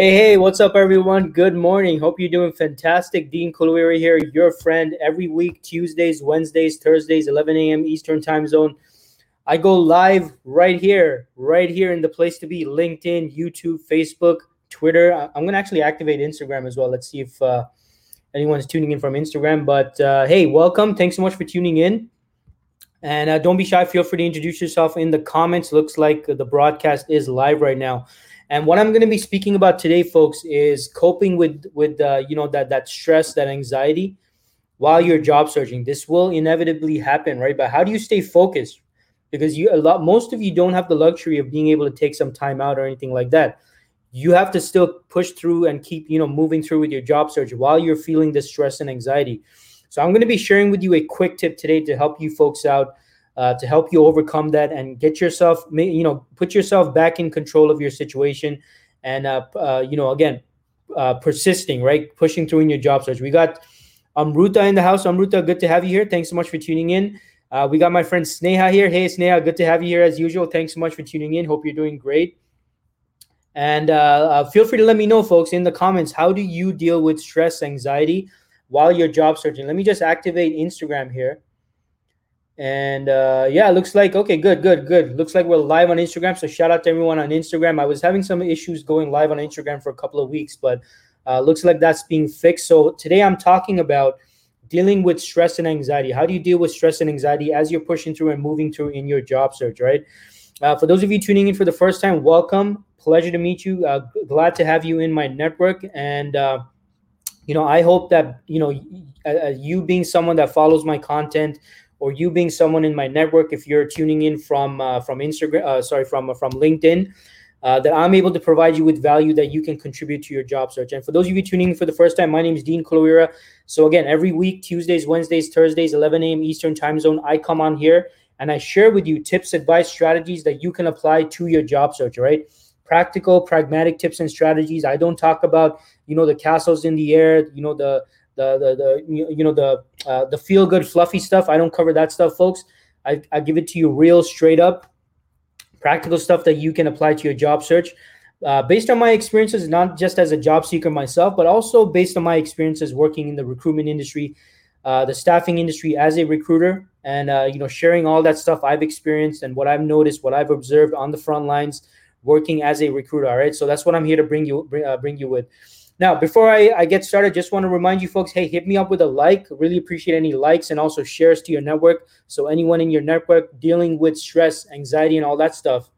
Hey, hey, what's up, everyone? Good morning. Hope you're doing fantastic. Dean Kulaweera here, your friend, every week, Tuesdays, Wednesdays, Thursdays, 11 a.m. Eastern Time Zone. I go live right here, right here in the place to be LinkedIn, YouTube, Facebook, Twitter. I'm going to actually activate Instagram as well. Let's see if uh, anyone's tuning in from Instagram. But uh, hey, welcome. Thanks so much for tuning in. And uh, don't be shy. Feel free to introduce yourself in the comments. Looks like the broadcast is live right now. And what I'm going to be speaking about today, folks, is coping with with uh, you know that that stress, that anxiety, while you're job searching. This will inevitably happen, right? But how do you stay focused? Because you a lot, most of you don't have the luxury of being able to take some time out or anything like that. You have to still push through and keep you know moving through with your job search while you're feeling this stress and anxiety. So I'm going to be sharing with you a quick tip today to help you folks out uh, to help you overcome that and get yourself, you know, put yourself back in control of your situation. And, uh, uh, you know, again, uh, persisting, right? Pushing through in your job search. We got Amruta in the house. Amruta, good to have you here. Thanks so much for tuning in. Uh, we got my friend Sneha here. Hey, Sneha, good to have you here as usual. Thanks so much for tuning in. Hope you're doing great. And uh, feel free to let me know, folks, in the comments, how do you deal with stress, anxiety while you're job searching? Let me just activate Instagram here. And uh, yeah, looks like okay, good, good, good. Looks like we're live on Instagram. So shout out to everyone on Instagram. I was having some issues going live on Instagram for a couple of weeks, but uh, looks like that's being fixed. So today I'm talking about dealing with stress and anxiety. How do you deal with stress and anxiety as you're pushing through and moving through in your job search, right? Uh, for those of you tuning in for the first time, welcome. Pleasure to meet you. Uh, glad to have you in my network. And, uh, you know, I hope that, you know, you being someone that follows my content, or you being someone in my network, if you're tuning in from uh, from Instagram, uh, sorry, from from LinkedIn, uh, that I'm able to provide you with value that you can contribute to your job search. And for those of you tuning in for the first time, my name is Dean Kulaweera. So again, every week, Tuesdays, Wednesdays, Thursdays, 11 a.m. Eastern Time Zone, I come on here and I share with you tips, advice, strategies that you can apply to your job search. Right, practical, pragmatic tips and strategies. I don't talk about you know the castles in the air, you know the the the, the you know the uh, the feel good fluffy stuff. I don't cover that stuff, folks. I, I give it to you real straight up, practical stuff that you can apply to your job search. Uh, based on my experiences, not just as a job seeker myself, but also based on my experiences working in the recruitment industry, uh, the staffing industry as a recruiter, and uh, you know sharing all that stuff I've experienced and what I've noticed, what I've observed on the front lines working as a recruiter. All right, so that's what I'm here to bring you bring, uh, bring you with. Now, before I, I get started, just want to remind you folks, hey, hit me up with a like. Really appreciate any likes and also shares to your network. So anyone in your network dealing with stress, anxiety, and all that stuff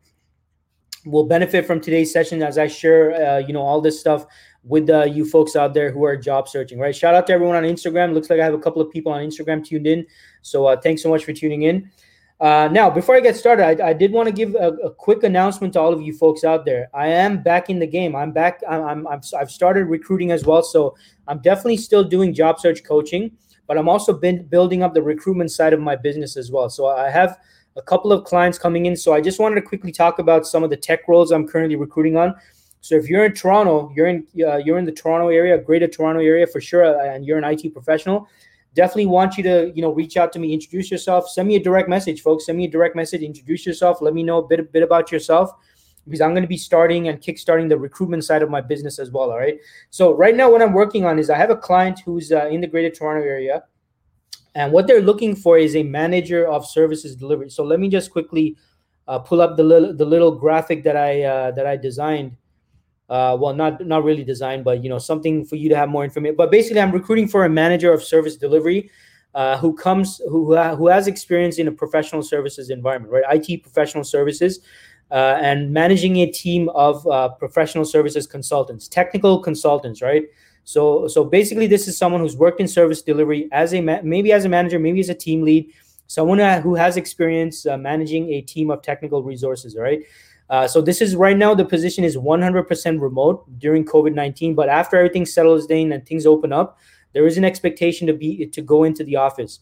will benefit from today's session as I share, uh, you know, all this stuff with uh, you folks out there who are job searching, right? Shout out to everyone on Instagram. Looks like I have a couple of people on Instagram tuned in. So uh, thanks so much for tuning in. Uh, now, before I get started, I, I did want to give a, a, quick announcement to all of you folks out there. I am back in the game. I'm back. I'm, I'm, I've started recruiting as well. So I'm definitely still doing job search coaching, but I'm also been building up the recruitment side of my business as well. So I have a couple of clients coming in. So I just wanted to quickly talk about some of the tech roles I'm currently recruiting on. So if you're in Toronto, you're in uh, you're in the Toronto area, Greater Toronto area for sure, and you're an IT professional definitely want you to you know reach out to me introduce yourself send me a direct message folks send me a direct message introduce yourself let me know a bit, a bit about yourself because i'm going to be starting and kickstarting the recruitment side of my business as well all right? So right now what i'm working on is i have a client who's uh, in the greater toronto area and what they're looking for is a manager of services delivery. So let me just quickly uh, pull up the little the little graphic that i uh, that i designed uh, well, not not really design, but you know something for you to have more information. But basically, I'm recruiting for a manager of service delivery uh, who comes who who has experience in a professional services environment, right? IT professional services. Uh, and managing a team of uh, professional services consultants, technical consultants, right? So, so basically, this is someone who's worked in service delivery as a ma- maybe as a manager, maybe as a team lead, someone who has experience uh, managing a team of technical resources, right? Uh, so this is right now the position is 100% remote during COVID 19, but after everything settles down and things open up, there is an expectation to be to go into the office.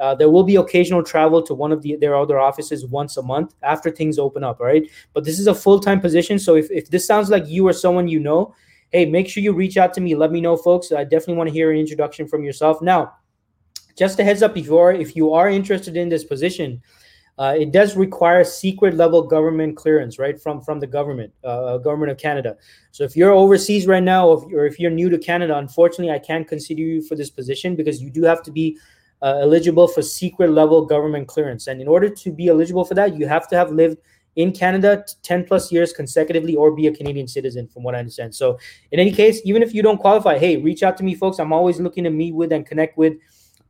Uh, there will be occasional travel to one of the, their other offices once a month after things open up, right? But this is a full time position. So if, if this sounds like you or someone you know, hey, make sure you reach out to me. Let me know, folks. I definitely want to hear an introduction from yourself. Now, just a heads up before, if you are interested in this position, uh, it does require secret level government clearance, right, from from the government, uh, government of Canada. So if you're overseas right now, or if, you're, if you're new to Canada, unfortunately, I can't consider you for this position because you do have to be uh, eligible for secret level government clearance. And in order to be eligible for that, you have to have lived in Canada 10 plus years consecutively or be a Canadian citizen, from what I understand. So, in any case, even if you don't qualify, hey, reach out to me, folks. I'm always looking to meet with and connect with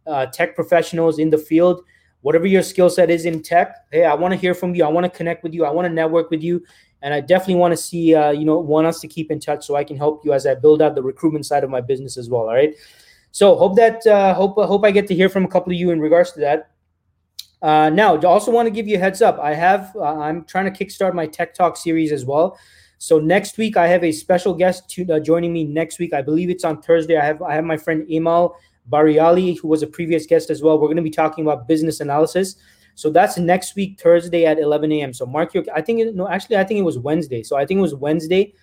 uh, tech professionals in the field whatever your skill set is in tech hey i want to hear from you i want to connect with you i want to network with you and i definitely want to see uh, you know want us to keep in touch so i can help you as i build out the recruitment side of my business as well all right? So hope that uh, hope hope i get to hear from a couple of you in regards to that. Uh, now I also want to give you a heads up i have uh, i'm trying to kickstart my tech talk series as well. So next week i have a special guest to, uh, joining me next week. I believe it's on thursday. I have i have my friend Emal Bariali, who was a previous guest as well. We're going to be talking about business analysis. So that's next week, Thursday at 11 a.m. So mark your, I think, no, actually, I think it was Wednesday. So I think it was Wednesday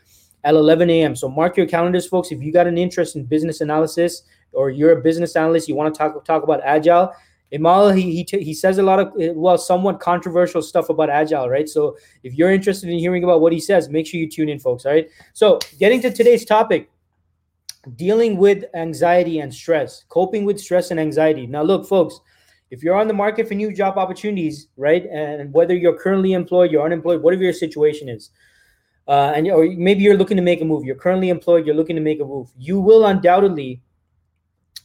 at 11 a.m. So mark your calendars, folks. If you got an interest in business analysis or you're a business analyst, you want to talk talk about agile. Imal, he he, he says a lot of well, somewhat controversial stuff about agile, right? So if you're interested in hearing about what he says, make sure you tune in, folks. All right. So getting to today's topic, dealing with anxiety and stress, coping with stress and anxiety. Now, look, folks, if you're on the market for new job opportunities, right, and whether you're currently employed, you're unemployed, whatever your situation is, uh, and or maybe you're looking to make a move, you're currently employed, you're looking to make a move, you will undoubtedly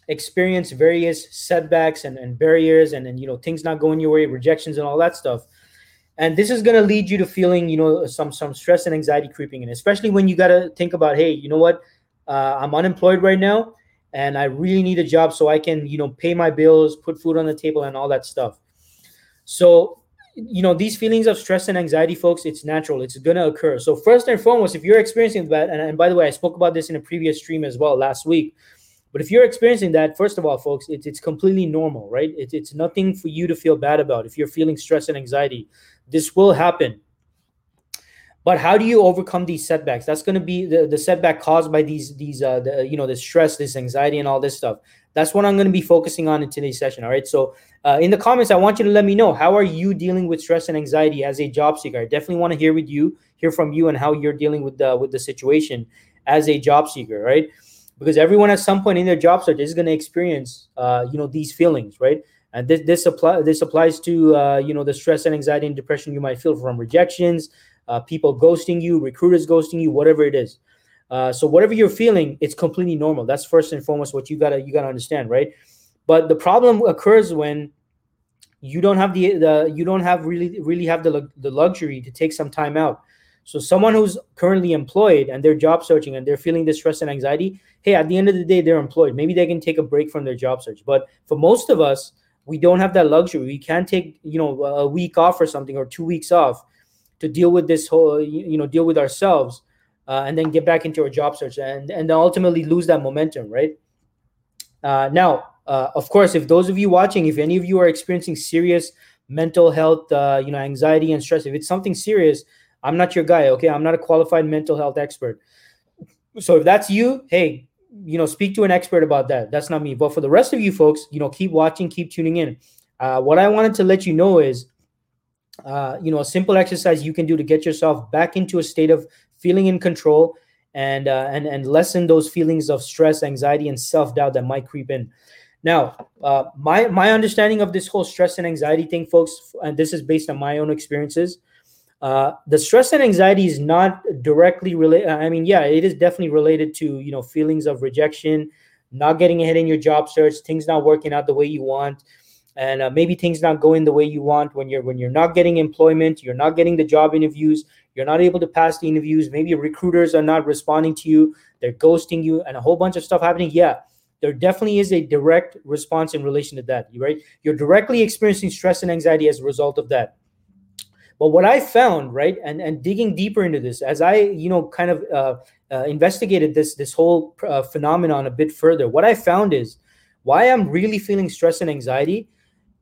experience various setbacks and, and barriers and, and you know things not going your way, rejections and all that stuff. And this is going to lead you to feeling, you know, some some stress and anxiety creeping in, especially when you got to think about, hey, you know what? Uh, I'm unemployed right now, and I really need a job so I can, you know, pay my bills, put food on the table, and all that stuff. So, you know, these feelings of stress and anxiety, folks, it's natural. It's going to occur. So, first and foremost, if you're experiencing that, and, and by the way, I spoke about this in a previous stream as well last week. But if you're experiencing that, first of all, folks, it's, it's completely normal, right? It's nothing for you to feel bad about. If you're feeling stress and anxiety, this will happen. But how do you overcome these setbacks? That's going to be the, the setback caused by these these uh the, you know the stress, this anxiety, and all this stuff. That's what I'm going to be focusing on in today's session. All right. So uh, in the comments, I want you to let me know how are you dealing with stress and anxiety as a job seeker. I definitely want to hear with you, hear from you, and how you're dealing with the with the situation as a job seeker. Right. Because everyone at some point in their job search is going to experience uh, you know these feelings, right? And this this apply this applies to uh, you know the stress and anxiety and depression you might feel from rejections, uh, people ghosting you, recruiters ghosting you, whatever it is. Uh, so whatever you're feeling, it's completely normal. That's first and foremost what you gotta you gotta understand, right? But the problem occurs when you don't have the the you don't have really really have the the luxury to take some time out. So someone who's currently employed and they're job searching and they're feeling this stress and anxiety, hey, at the end of the day, they're employed. Maybe they can take a break from their job search. But for most of us, we don't have that luxury. We can't take you know a week off or something or two weeks off to deal with this whole you know deal with ourselves uh, and then get back into our job search and and then ultimately lose that momentum right? Uh, now uh, of course if those of you watching if any of you are experiencing serious mental health uh, you know anxiety and stress if it's something serious i'm not your guy okay? I'm not a qualified mental health expert. So if that's you hey you know speak to an expert about that. That's not me. But for the rest of you folks you know keep watching keep tuning in. Uh, what i wanted to let you know is uh, you know, a simple exercise you can do to get yourself back into a state of feeling in control and uh, and and lessen those feelings of stress, anxiety, and self doubt that might creep in. Now, uh, my my understanding of this whole stress and anxiety thing, folks, and this is based on my own experiences. uh, the stress and anxiety is not directly related i mean yeah it is definitely related to you know feelings of rejection not getting ahead in your job search things not working out the way you want and uh, maybe things not going the way you want when you're when you're not getting employment you're not getting the job interviews you're not able to pass the interviews maybe recruiters are not responding to you they're ghosting you and a whole bunch of stuff happening. Yeah there definitely is a direct response in relation to that right? You're directly experiencing stress and anxiety as a result of that. But what i found right and and digging deeper into this as i you know kind of uh, uh, investigated this this whole uh, phenomenon a bit further what i found is why i'm really feeling stress and anxiety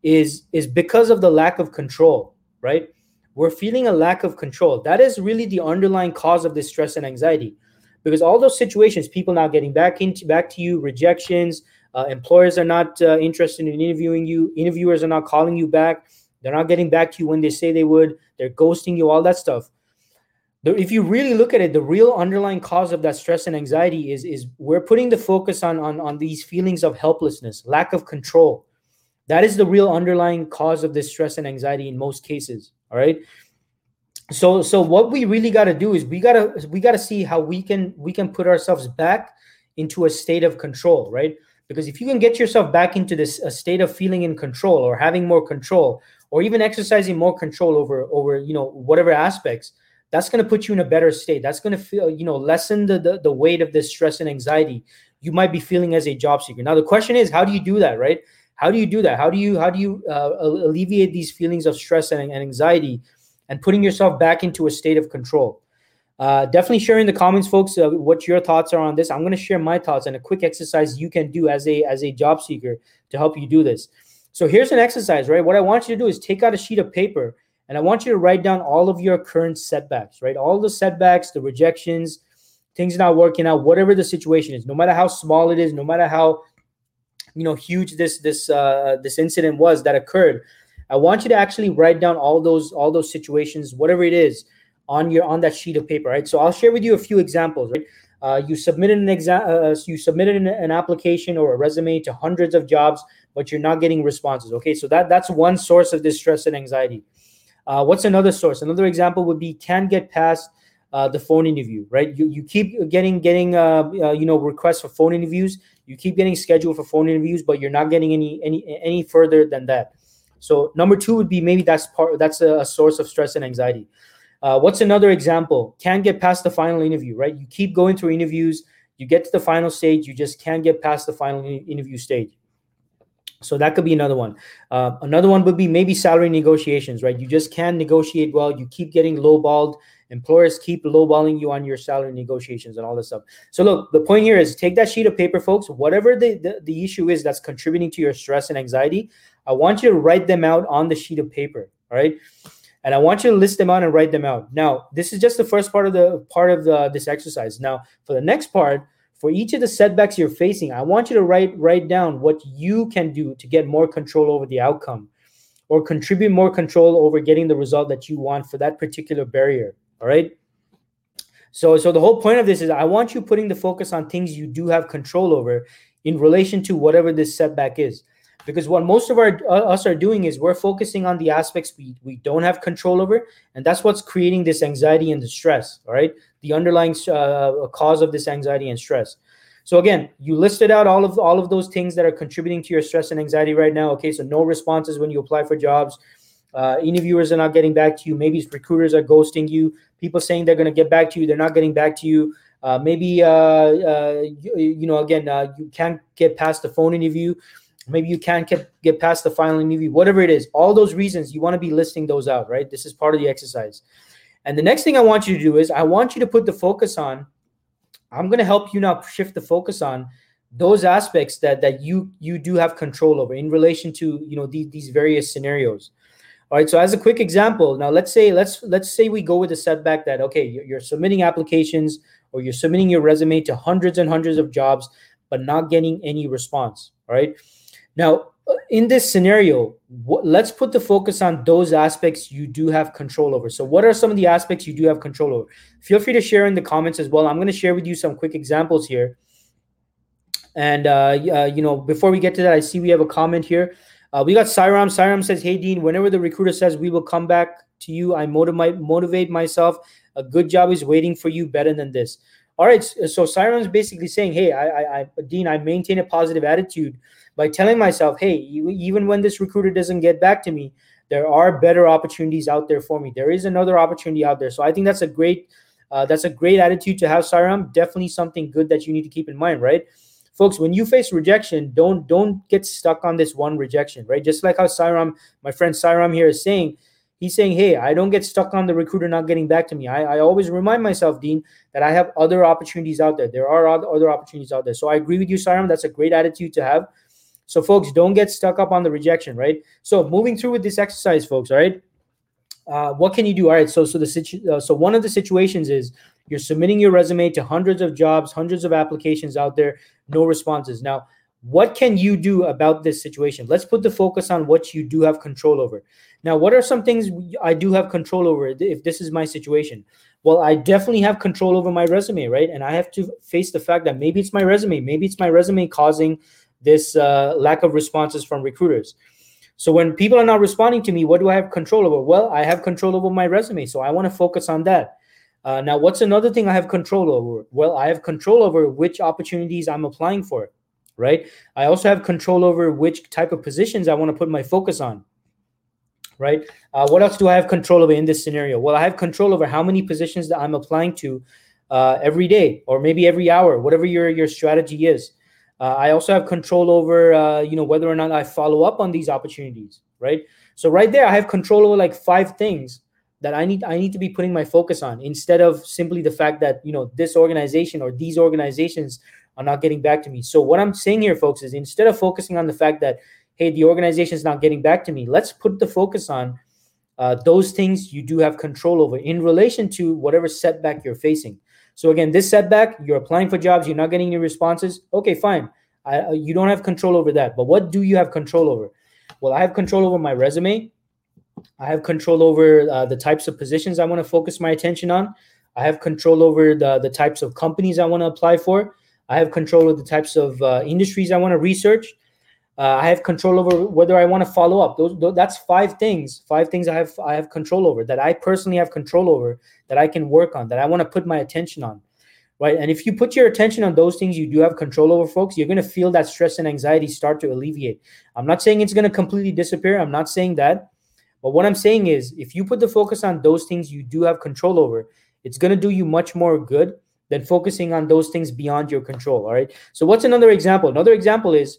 is is because of the lack of control right? We're feeling a lack of control. That is really the underlying cause of this stress and anxiety. Because all those situations people not getting back into back to you rejections uh, employers are not uh, interested in interviewing you interviewers are not calling you back they're not getting back to you when they say they would they're ghosting you all that stuff. If you really look at it the real underlying cause of that stress and anxiety is is we're putting the focus on on, on these feelings of helplessness lack of control that is the real underlying cause of this stress and anxiety in most cases. All right. So so what we really got to do is we got to we got to see how we can we can put ourselves back into a state of control, right? Because if you can get yourself back into this a state of feeling in control or having more control or even exercising more control over over you know whatever aspects, that's going to put you in a better state. That's going to feel you know lessen the, the the weight of this stress and anxiety you might be feeling as a job seeker. Now the question is, how do you do that, right? How do you do that? How do you how do you uh, alleviate these feelings of stress and, and, anxiety and putting yourself back into a state of control? Uh, definitely share in the comments folks uh, what your thoughts are on this. I'm going to share my thoughts and a quick exercise you can do as a as a job seeker to help you do this. So here's an exercise right? What i want you to do is take out a sheet of paper and i want you to write down all of your current setbacks right? All the setbacks the rejections things not working out whatever the situation is no matter how small it is no matter how you know huge this this uh, this incident was that occurred. I want you to actually write down all those all those situations whatever it is on your on that sheet of paper right? So i'll share with you a few examples right? Uh, you submitted an exam uh, uh, you submitted an, an, application or a resume to hundreds of jobs but you're not getting responses okay? So that that's one source of distress and anxiety. Uh, what's another source? Another example would be can't get past uh, the phone interview right? You, you keep getting getting uh, you know requests for phone interviews. You keep getting scheduled for phone interviews but you're not getting any any any further than that. So number two would be maybe that's part that's a, a source of stress and anxiety. Uh, what's another example? Can't get past the final interview right? You keep going through interviews. You get to the final stage. You just can't get past the final interview stage. So that could be another one. Uh, another one would be maybe salary negotiations right? You just can't negotiate well. You keep getting lowballed Employers keep lowballing you on your salary negotiations and all this stuff. So look, the point here is take that sheet of paper, folks. Whatever the, the, the issue is that's contributing to your stress and anxiety, I want you to write them out on the sheet of paper. All right. And I want you to list them out and write them out. Now, this is just the first part of the part of the, this exercise. Now, for the next part, for each of the setbacks you're facing, I want you to write write down what you can do to get more control over the outcome or contribute more control over getting the result that you want for that particular barrier. All right. So, so the whole point of this is I want you putting the focus on things you do have control over in relation to whatever this setback is. Because what most of our uh, us are doing is we're focusing on the aspects we, we don't have control over, and that's what's creating this anxiety and the stress. All right, the underlying uh, cause of this anxiety and stress. So again, you listed out all of all of those things that are contributing to your stress and anxiety right now. Okay, so no responses when you apply for jobs, uh, interviewers are not getting back to you. Maybe recruiters are ghosting you. People saying they're going to get back to you, they're not getting back to you. Uh, maybe uh, uh you, you, know again uh, you can't get past the phone interview. Maybe you can't get, get past the final interview. Whatever it is, all those reasons you want to be listing those out. Right. This is part of the exercise. And the next thing I want you to do is I want you to put the focus on. I'm going to help you now shift the focus on those aspects that that you you do have control over in relation to you know these, these various scenarios all right. So as a quick example, now let's say let's let's say we go with a setback that okay, you're, you're submitting applications or you're submitting your resume to hundreds and hundreds of jobs, but not getting any response. All right. Now, uh, in this scenario, let's put the focus on those aspects you do have control over. So, what are some of the aspects you do have control over? Feel free to share in the comments as well. I'm going to share with you some quick examples here. And uh, uh, you know, before we get to that, I see we have a comment here. Uh, we got Siram. Siram says, "Hey Dean, whenever the recruiter says we will come back to you. I motivate motivate myself. A good job is waiting for you. Better than this. All right. So Siram's basically saying, hey, I, I, Dean, I maintain a positive attitude by telling myself, hey, even when this recruiter doesn't get back to me, there are better opportunities out there for me. There is another opportunity out there. So I think that's a great uh, that's a great attitude to have, Siram. Definitely something good that you need to keep in mind, right? Folks, when you face rejection, don't don't get stuck on this one rejection, right? Just like how Siram, my friend Siram here is saying, he's saying, hey, I don't get stuck on the recruiter not getting back to me. I, I always remind myself, Dean, that I have other opportunities out there. There are other opportunities out there. So I agree with you, Siram. That's a great attitude to have. So, folks, don't get stuck up on the rejection, right? So, moving through with this exercise, folks, all right? Uh, what can you do? All right. So, so the situ- uh, so one of the situations is you're submitting your resume to hundreds of jobs, hundreds of applications out there, no responses. Now, what can you do about this situation? Let's put the focus on what you do have control over. Now, what are some things I do have control over if this is my situation? Well, I definitely have control over my resume, right? And I have to face the fact that maybe it's my resume, maybe it's my resume causing this uh, lack of responses from recruiters. So when people are not responding to me, what do I have control over? Well, I have control over my resume, so I want to focus on that. Uh, now, what's another thing I have control over? Well, I have control over which opportunities I'm applying for, right? I also have control over which type of positions I want to put my focus on, right? Uh, what else do I have control over in this scenario? Well, I have control over how many positions that I'm applying to uh, every day or maybe every hour, whatever your your strategy is. Uh, I also have control over, uh, you know, whether or not I follow up on these opportunities, right? So right there, I have control over like five things that I need. I need to be putting my focus on instead of simply the fact that you know this organization or these organizations are not getting back to me. So what I'm saying here, folks, is instead of focusing on the fact that hey, the organization is not getting back to me, let's put the focus on uh, those things you do have control over in relation to whatever setback you're facing. So again, this setback, you're applying for jobs, you're not getting any responses. Okay, fine. I, uh, you don't have control over that. But what do you have control over? Well, I have control over my resume. I have control over uh, the types of positions I want to focus my attention on. I have control over the, the types of companies I want to apply for. I have control of the types of uh, industries I want to research. Uh, I have control over whether I want to follow up. Those, those, that's five things. Five things I have I have control over that I personally have control over that I can work on that I want to put my attention on, right? And if you put your attention on those things you do have control over, folks, you're going to feel that stress and anxiety start to alleviate. I'm not saying it's going to completely disappear. I'm not saying that, but what I'm saying is if you put the focus on those things you do have control over, it's going to do you much more good than focusing on those things beyond your control. All right. So what's another example? Another example is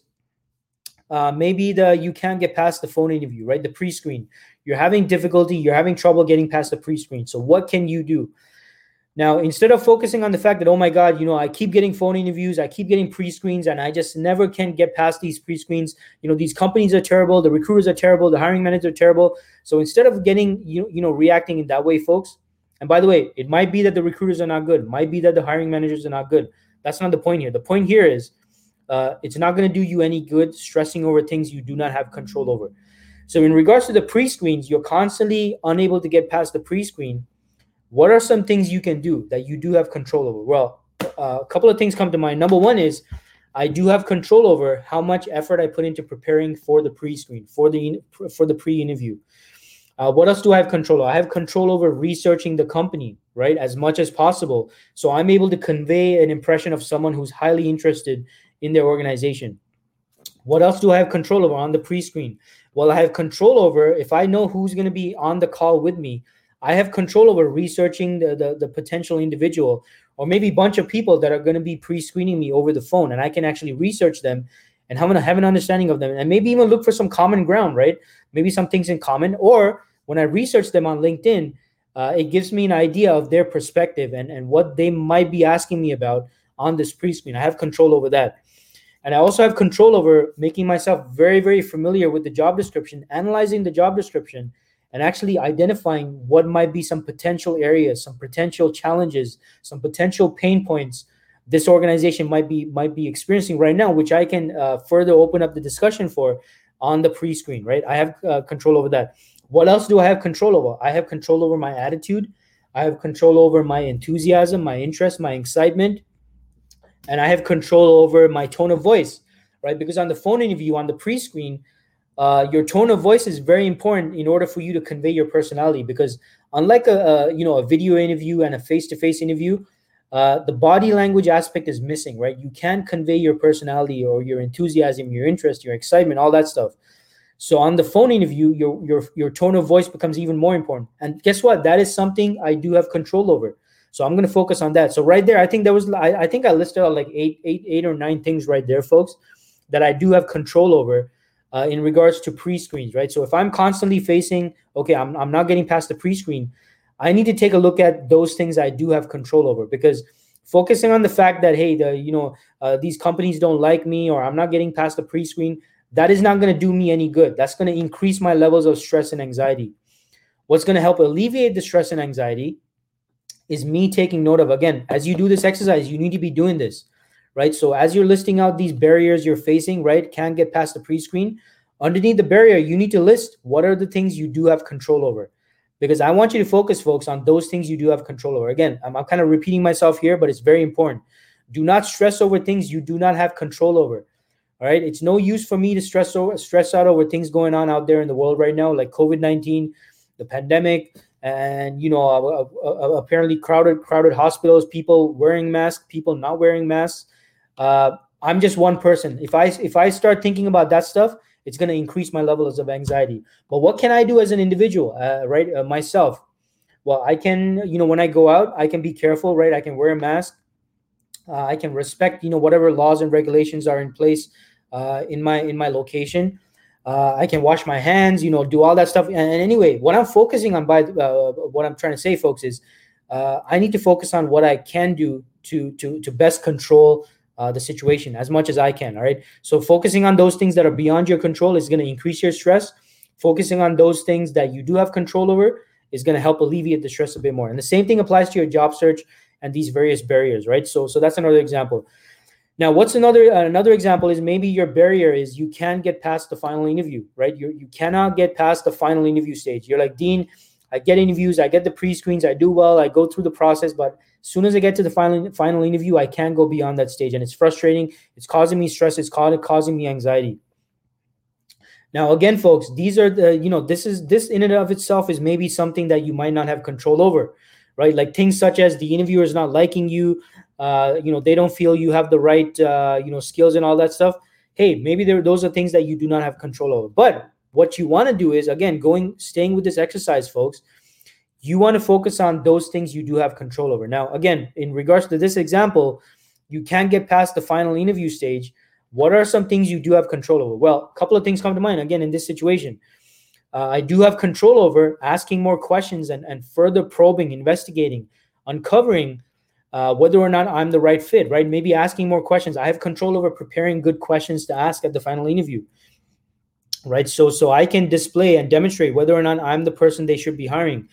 uh, maybe the you can't get past the phone interview, right? The pre-screen. You're having difficulty. You're having trouble getting past the pre-screen. So what can you do? Now, instead of focusing on the fact that, oh my God, you know, I keep getting phone interviews, I keep getting pre screens, and I just never can get past these pre screens. You know, these companies are terrible, the recruiters are terrible, the hiring managers are terrible. So instead of getting, you, you know, reacting in that way, folks, and by the way, it might be that the recruiters are not good, might be that the hiring managers are not good. That's not the point here. The point here is uh, it's not going to do you any good stressing over things you do not have control over. So, in regards to the pre screens, you're constantly unable to get past the pre screen. What are some things you can do that you do have control over? Well, uh, a couple of things come to mind. Number one is I do have control over how much effort I put into preparing for the pre screen, for the for the pre interview. Uh, what else do I have control over? I have control over researching the company, right, as much as possible. So I'm able to convey an impression of someone who's highly interested in their organization. What else do I have control over on the pre-screen? Well, I have control over if I know who's going to be on the call with me. I have control over researching the, the, the potential individual or maybe a bunch of people that are going to be pre-screening me over the phone and I can actually research them and I'm going to have an understanding of them and maybe even look for some common ground, right? Maybe some things in common. Or when I research them on LinkedIn, uh, it gives me an idea of their perspective and, and what they might be asking me about on this pre-screen. I have control over that. And I also have control over making myself very, very familiar with the job description, analyzing the job description, and actually identifying what might be some potential areas, some potential challenges, some potential pain points this organization might be might be experiencing right now, which I can uh, further open up the discussion for on the pre-screen. Right, I have uh, control over that. What else do I have control over? I have control over my attitude. I have control over my enthusiasm, my interest, my excitement, and I have control over my tone of voice, right? Because on the phone interview, on the pre-screen, uh, your tone of voice is very important in order for you to convey your personality because unlike a, a you know a video interview and a face-to-face interview uh, the body language aspect is missing right? You can't convey your personality or your enthusiasm your interest your excitement all that stuff. So on the phone interview your your your tone of voice becomes even more important. And guess what? That is something i do have control over. So i'm going to focus on that. So right there i think there was i, I think i listed out like eight eight eight or nine things right there folks that i do have control over uh, in regards to pre-screens, right? So if I'm constantly facing, okay, I'm, I'm not getting past the pre-screen, I need to take a look at those things I do have control over because focusing on the fact that hey, the you know uh, these companies don't like me or I'm not getting past the pre-screen, that is not going to do me any good. That's going to increase my levels of stress and anxiety. What's going to help alleviate the stress and anxiety is me taking note of again as you do this exercise, you need to be doing this right? So as you're listing out these barriers you're facing, right, can't get past the pre-screen, underneath the barrier, you need to list what are the things you do have control over. Because I want you to focus, folks, on those things you do have control over. Again, I'm, I'm kind of repeating myself here, but it's very important. Do not stress over things you do not have control over. All right. It's no use for me to stress over stress out over things going on out there in the world right now, like COVID-19, the pandemic, and you know, apparently crowded crowded hospitals, people wearing masks, people not wearing masks uh, i'm just one person. If i if i start thinking about that stuff it's going to increase my levels of anxiety. But what can i do as an individual uh, right uh, myself? Well i can you know when i go out i can be careful right? I can wear a mask. Uh, i can respect you know whatever laws and regulations are in place uh, in my in my location. Uh, i can wash my hands you know do all that stuff. And, and anyway what i'm focusing on by uh, what i'm trying to say folks is i need to focus on what i can do to to to best control uh, the situation as much as I can. All right. So focusing on those things that are beyond your control is going to increase your stress. Focusing on those things that you do have control over is going to help alleviate the stress a bit more. And the same thing applies to your job search and these various barriers, right? So so that's another example. Now, what's another another example is maybe your barrier is you can't get past the final interview, right? You you cannot get past the final interview stage. You're like Dean, I get interviews, I get the pre-screens, I do well, I go through the process, but soon as I get to the final final interview, I can't go beyond that stage, and it's frustrating. It's causing me stress. It's causing me anxiety. Now, again, folks, these are the you know this is this in and of itself is maybe something that you might not have control over, right? Like things such as the interviewer is not liking you, uh, you know, they don't feel you have the right uh, you know skills and all that stuff. Hey, maybe there those are things that you do not have control over. But what you want to do is again going staying with this exercise, folks you want to focus on those things you do have control over. Now, again, in regards to this example, you can't get past the final interview stage. What are some things you do have control over? Well, a couple of things come to mind. Again, in this situation, uh, I do have control over asking more questions and, and further probing, investigating, uncovering uh, whether or not I'm the right fit, right? Maybe asking more questions. I have control over preparing good questions to ask at the final interview, right? So, so I can display and demonstrate whether or not I'm the person they should be hiring.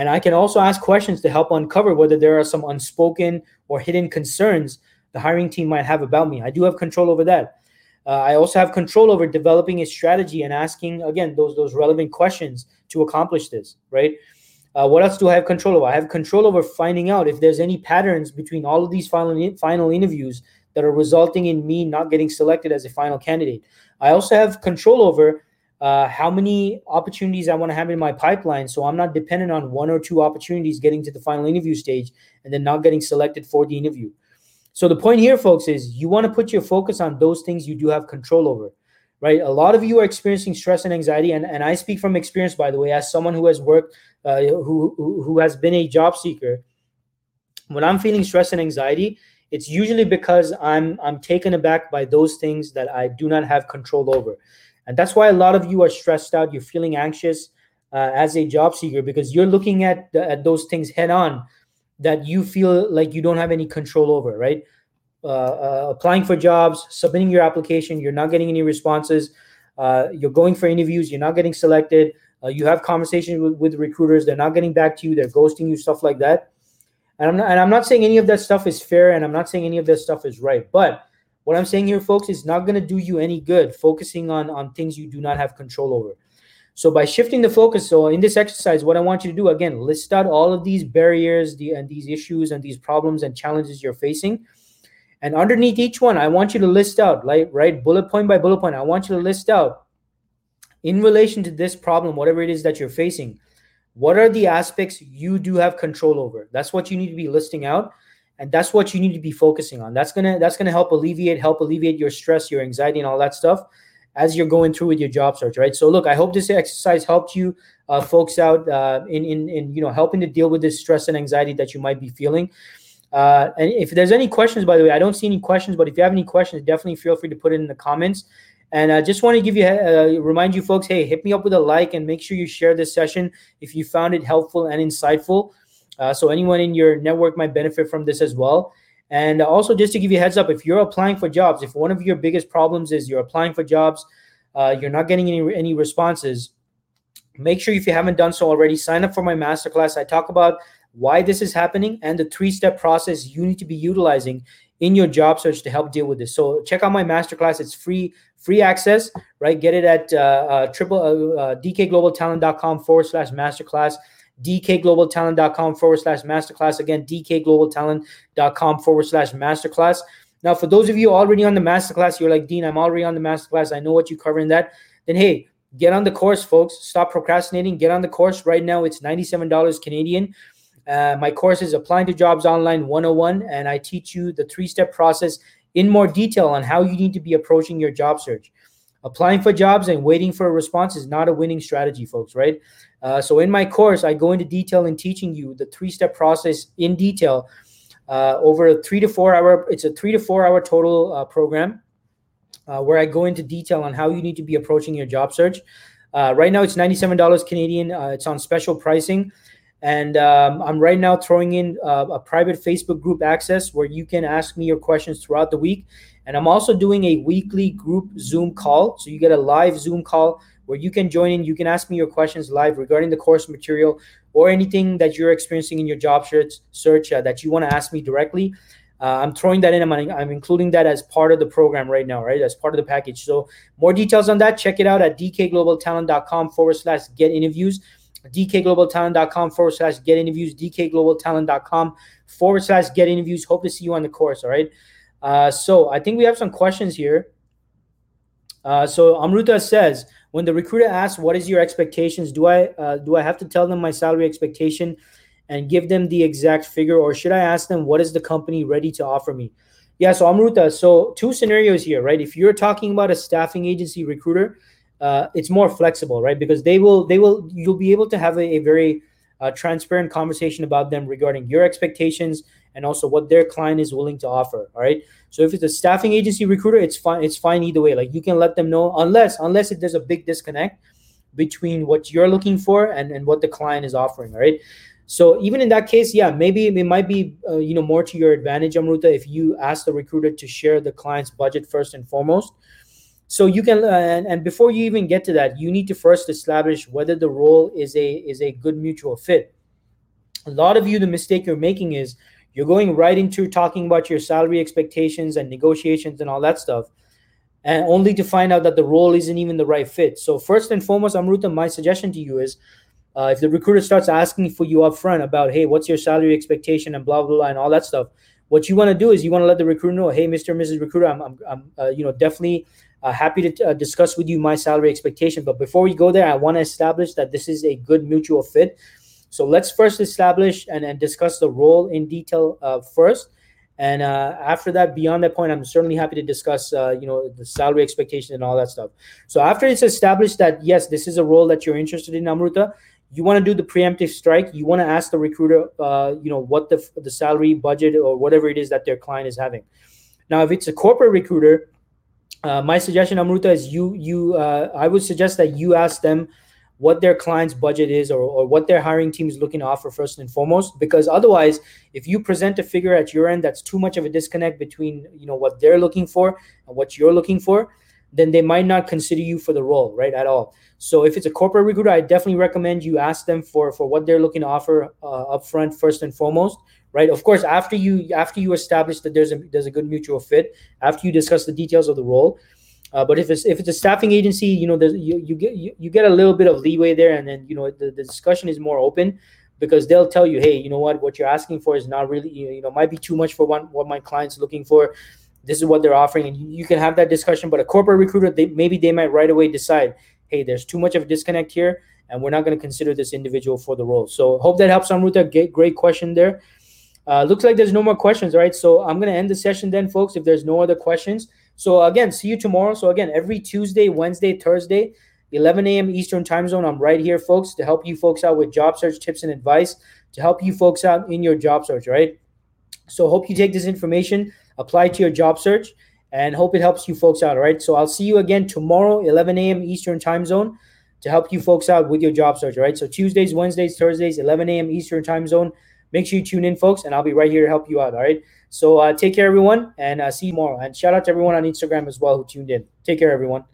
And I can also ask questions to help uncover whether there are some unspoken or hidden concerns the hiring team might have about me. I do have control over that. Uh, I also have control over developing a strategy and asking again those those relevant questions to accomplish this. Right. Uh, what else do I have control over? I have control over finding out if there's any patterns between all of these final final interviews that are resulting in me not getting selected as a final candidate. I also have control over uh, how many opportunities I want to have in my pipeline. So I'm not dependent on one or two opportunities getting to the final interview stage and then not getting selected for the interview. So the point here, folks, is you want to put your focus on those things you do have control over, right? A lot of you are experiencing stress and anxiety, and, and I speak from experience, by the way, as someone who has worked, uh, who, who who has been a job seeker. When I'm feeling stress and anxiety, it's usually because I'm I'm taken aback by those things that I do not have control over. And that's why a lot of you are stressed out. You're feeling anxious uh, as a job seeker because you're looking at, the, at those things head on that you feel like you don't have any control over, right? Uh, uh, applying for jobs, submitting your application, you're not getting any responses. Uh, you're going for interviews, you're not getting selected. Uh, you have conversations with, with recruiters, they're not getting back to you, they're ghosting you, stuff like that. And I'm not, and I'm not saying any of that stuff is fair, and I'm not saying any of that stuff is right, but what I'm saying here, folks, is not going to do you any good focusing on, on things you do not have control over. So by shifting the focus, so in this exercise, what I want you to do again, list out all of these barriers, the and these issues and these problems and challenges you're facing. And underneath each one, I want you to list out, like right, bullet point by bullet point. I want you to list out in relation to this problem, whatever it is that you're facing, what are the aspects you do have control over? That's what you need to be listing out and that's what you need to be focusing on. That's to that's to help alleviate help alleviate your stress, your anxiety and all that stuff as you're going through with your job search, right? So look, I hope this exercise helped you uh, folks out uh, in, in in you know helping to deal with this stress and anxiety that you might be feeling. Uh, and if there's any questions, by the way, I don't see any questions, but if you have any questions, definitely feel free to put it in the comments. And I just want to give you, uh, remind you folks, hey, hit me up with a like and make sure you share this session if you found it helpful and insightful. Uh, so anyone in your network might benefit from this as well. And also, just to give you a heads up, if you're applying for jobs, if one of your biggest problems is you're applying for jobs, uh, you're not getting any any responses, make sure if you haven't done so already, sign up for my masterclass. I talk about why this is happening and the three step process you need to be utilizing in your job search to help deal with this. So check out my masterclass. It's free, free access, right? Get it at uh, uh, triple uh, uh dkglobaltalent.com forward slash masterclass, dkglobaltalent.com forward slash masterclass. Again, dkglobaltalent.com forward slash masterclass. Now, for those of you already on the masterclass, you're like, Dean, I'm already on the masterclass. I know what you cover in that. Then, hey, get on the course, folks. Stop procrastinating. Get on the course right now. It's $97 Canadian. Uh, my course is Applying to Jobs Online 101, and I teach you the three step process in more detail on how you need to be approaching your job search. Applying for jobs and waiting for a response is not a winning strategy, folks, right? Uh, so, in my course, I go into detail in teaching you the three step process in detail uh, over a three to four hour, it's a three to four hour total uh, program uh, where I go into detail on how you need to be approaching your job search. Uh, right now, it's $97 Canadian, it's on special pricing. And um, I'm right now throwing in a private Facebook group access where you can ask me your questions throughout the week. And I'm also doing a weekly group Zoom call. So you get a live Zoom call where you can join in. You can ask me your questions live regarding the course material or anything that you're experiencing in your job search, search uh, that you want to ask me directly. Uh, I'm throwing that in. I'm, I'm including that as part of the program right now, right? As part of the package. So more details on that, check it out at dkglobaltalent.com forward slash get interviews dkglobaltalent.com forward slash get interviews, dkglobaltalent.com forward slash get interviews. Hope to see you on the course. All right. Uh, so I think we have some questions here. Uh, so Amruta says, when the recruiter asks, "What is your expectations?" Do I uh, do I have to tell them my salary expectation and give them the exact figure, or should I ask them what is the company ready to offer me? Yeah. So Amruta, so two scenarios here, right? If you're talking about a staffing agency recruiter, uh, it's more flexible, right? Because they will they will you'll be able to have a, a very uh, transparent conversation about them regarding your expectations and also what their client is willing to offer. All right. So if it's a staffing agency recruiter, it's fine. It's fine either way. Like you can let them know unless unless there's a big disconnect between what you're looking for and, and what the client is offering. All right. So even in that case, yeah, maybe it might be uh, you know more to your advantage, Amruta, if you ask the recruiter to share the client's budget first and foremost so you can uh, and, and before you even get to that you need to first establish whether the role is a is a good mutual fit a lot of you the mistake you're making is you're going right into talking about your salary expectations and negotiations and all that stuff and only to find out that the role isn't even the right fit so first and foremost amruta my suggestion to you is uh, if the recruiter starts asking for you up front about hey what's your salary expectation and blah blah blah and all that stuff what you want to do is you want to let the recruiter know hey mr and mrs recruiter i'm, I'm, I'm uh, you know definitely uh, happy to uh, discuss with you my salary expectation. But before we go there, I want to establish that this is a good mutual fit. So let's first establish and, and discuss the role in detail uh, first. And uh, after that, beyond that point, I'm certainly happy to discuss, uh, you know, the salary expectation and all that stuff. So after it's established that yes, this is a role that you're interested in, Amruta, you want to do the preemptive strike. You want to ask the recruiter, uh, you know, what the the salary budget or whatever it is that their client is having. Now, if it's a corporate recruiter, uh, my suggestion, Amruta, is you you uh, I would suggest that you ask them what their client's budget is or, or what their hiring team is looking to offer first and foremost because otherwise if you present a figure at your end that's too much of a disconnect between you know what they're looking for and what you're looking for then they might not consider you for the role right at all. So if it's a corporate recruiter i definitely recommend you ask them for for what they're looking to offer uh, upfront first and foremost right? Of course after you after you establish that there's a there's a good mutual fit after you discuss the details of the role uh, but if it's if it's a staffing agency you know you, you get you, you get a little bit of leeway there and then you know the, the discussion is more open because they'll tell you hey you know what what you're asking for is not really you know might be too much for what, what my client's looking for this is what they're offering and you, you can have that discussion but a corporate recruiter they maybe they might right away decide hey, there's too much of a disconnect here, and we're not going to consider this individual for the role. So hope that helps, Amruta. Great question there. Uh, looks like there's no more questions, right? So I'm going to end the session then, folks, if there's no other questions. So again, see you tomorrow. So again, every Tuesday, Wednesday, Thursday, 11 a.m. Eastern time zone. I'm right here, folks, to help you folks out with job search tips and advice, to help you folks out in your job search, right? So hope you take this information, apply to your job search, and hope it helps you folks out, all right? So I'll see you again tomorrow, 11 a.m. Eastern time zone, to help you folks out with your job search, all right? So Tuesdays, Wednesdays, Thursdays, 11 a.m. Eastern time zone. Make sure you tune in, folks, and I'll be right here to help you out, all right? So uh, take care, everyone, and uh, see you tomorrow. And shout out to everyone on Instagram as well who tuned in. Take care, everyone.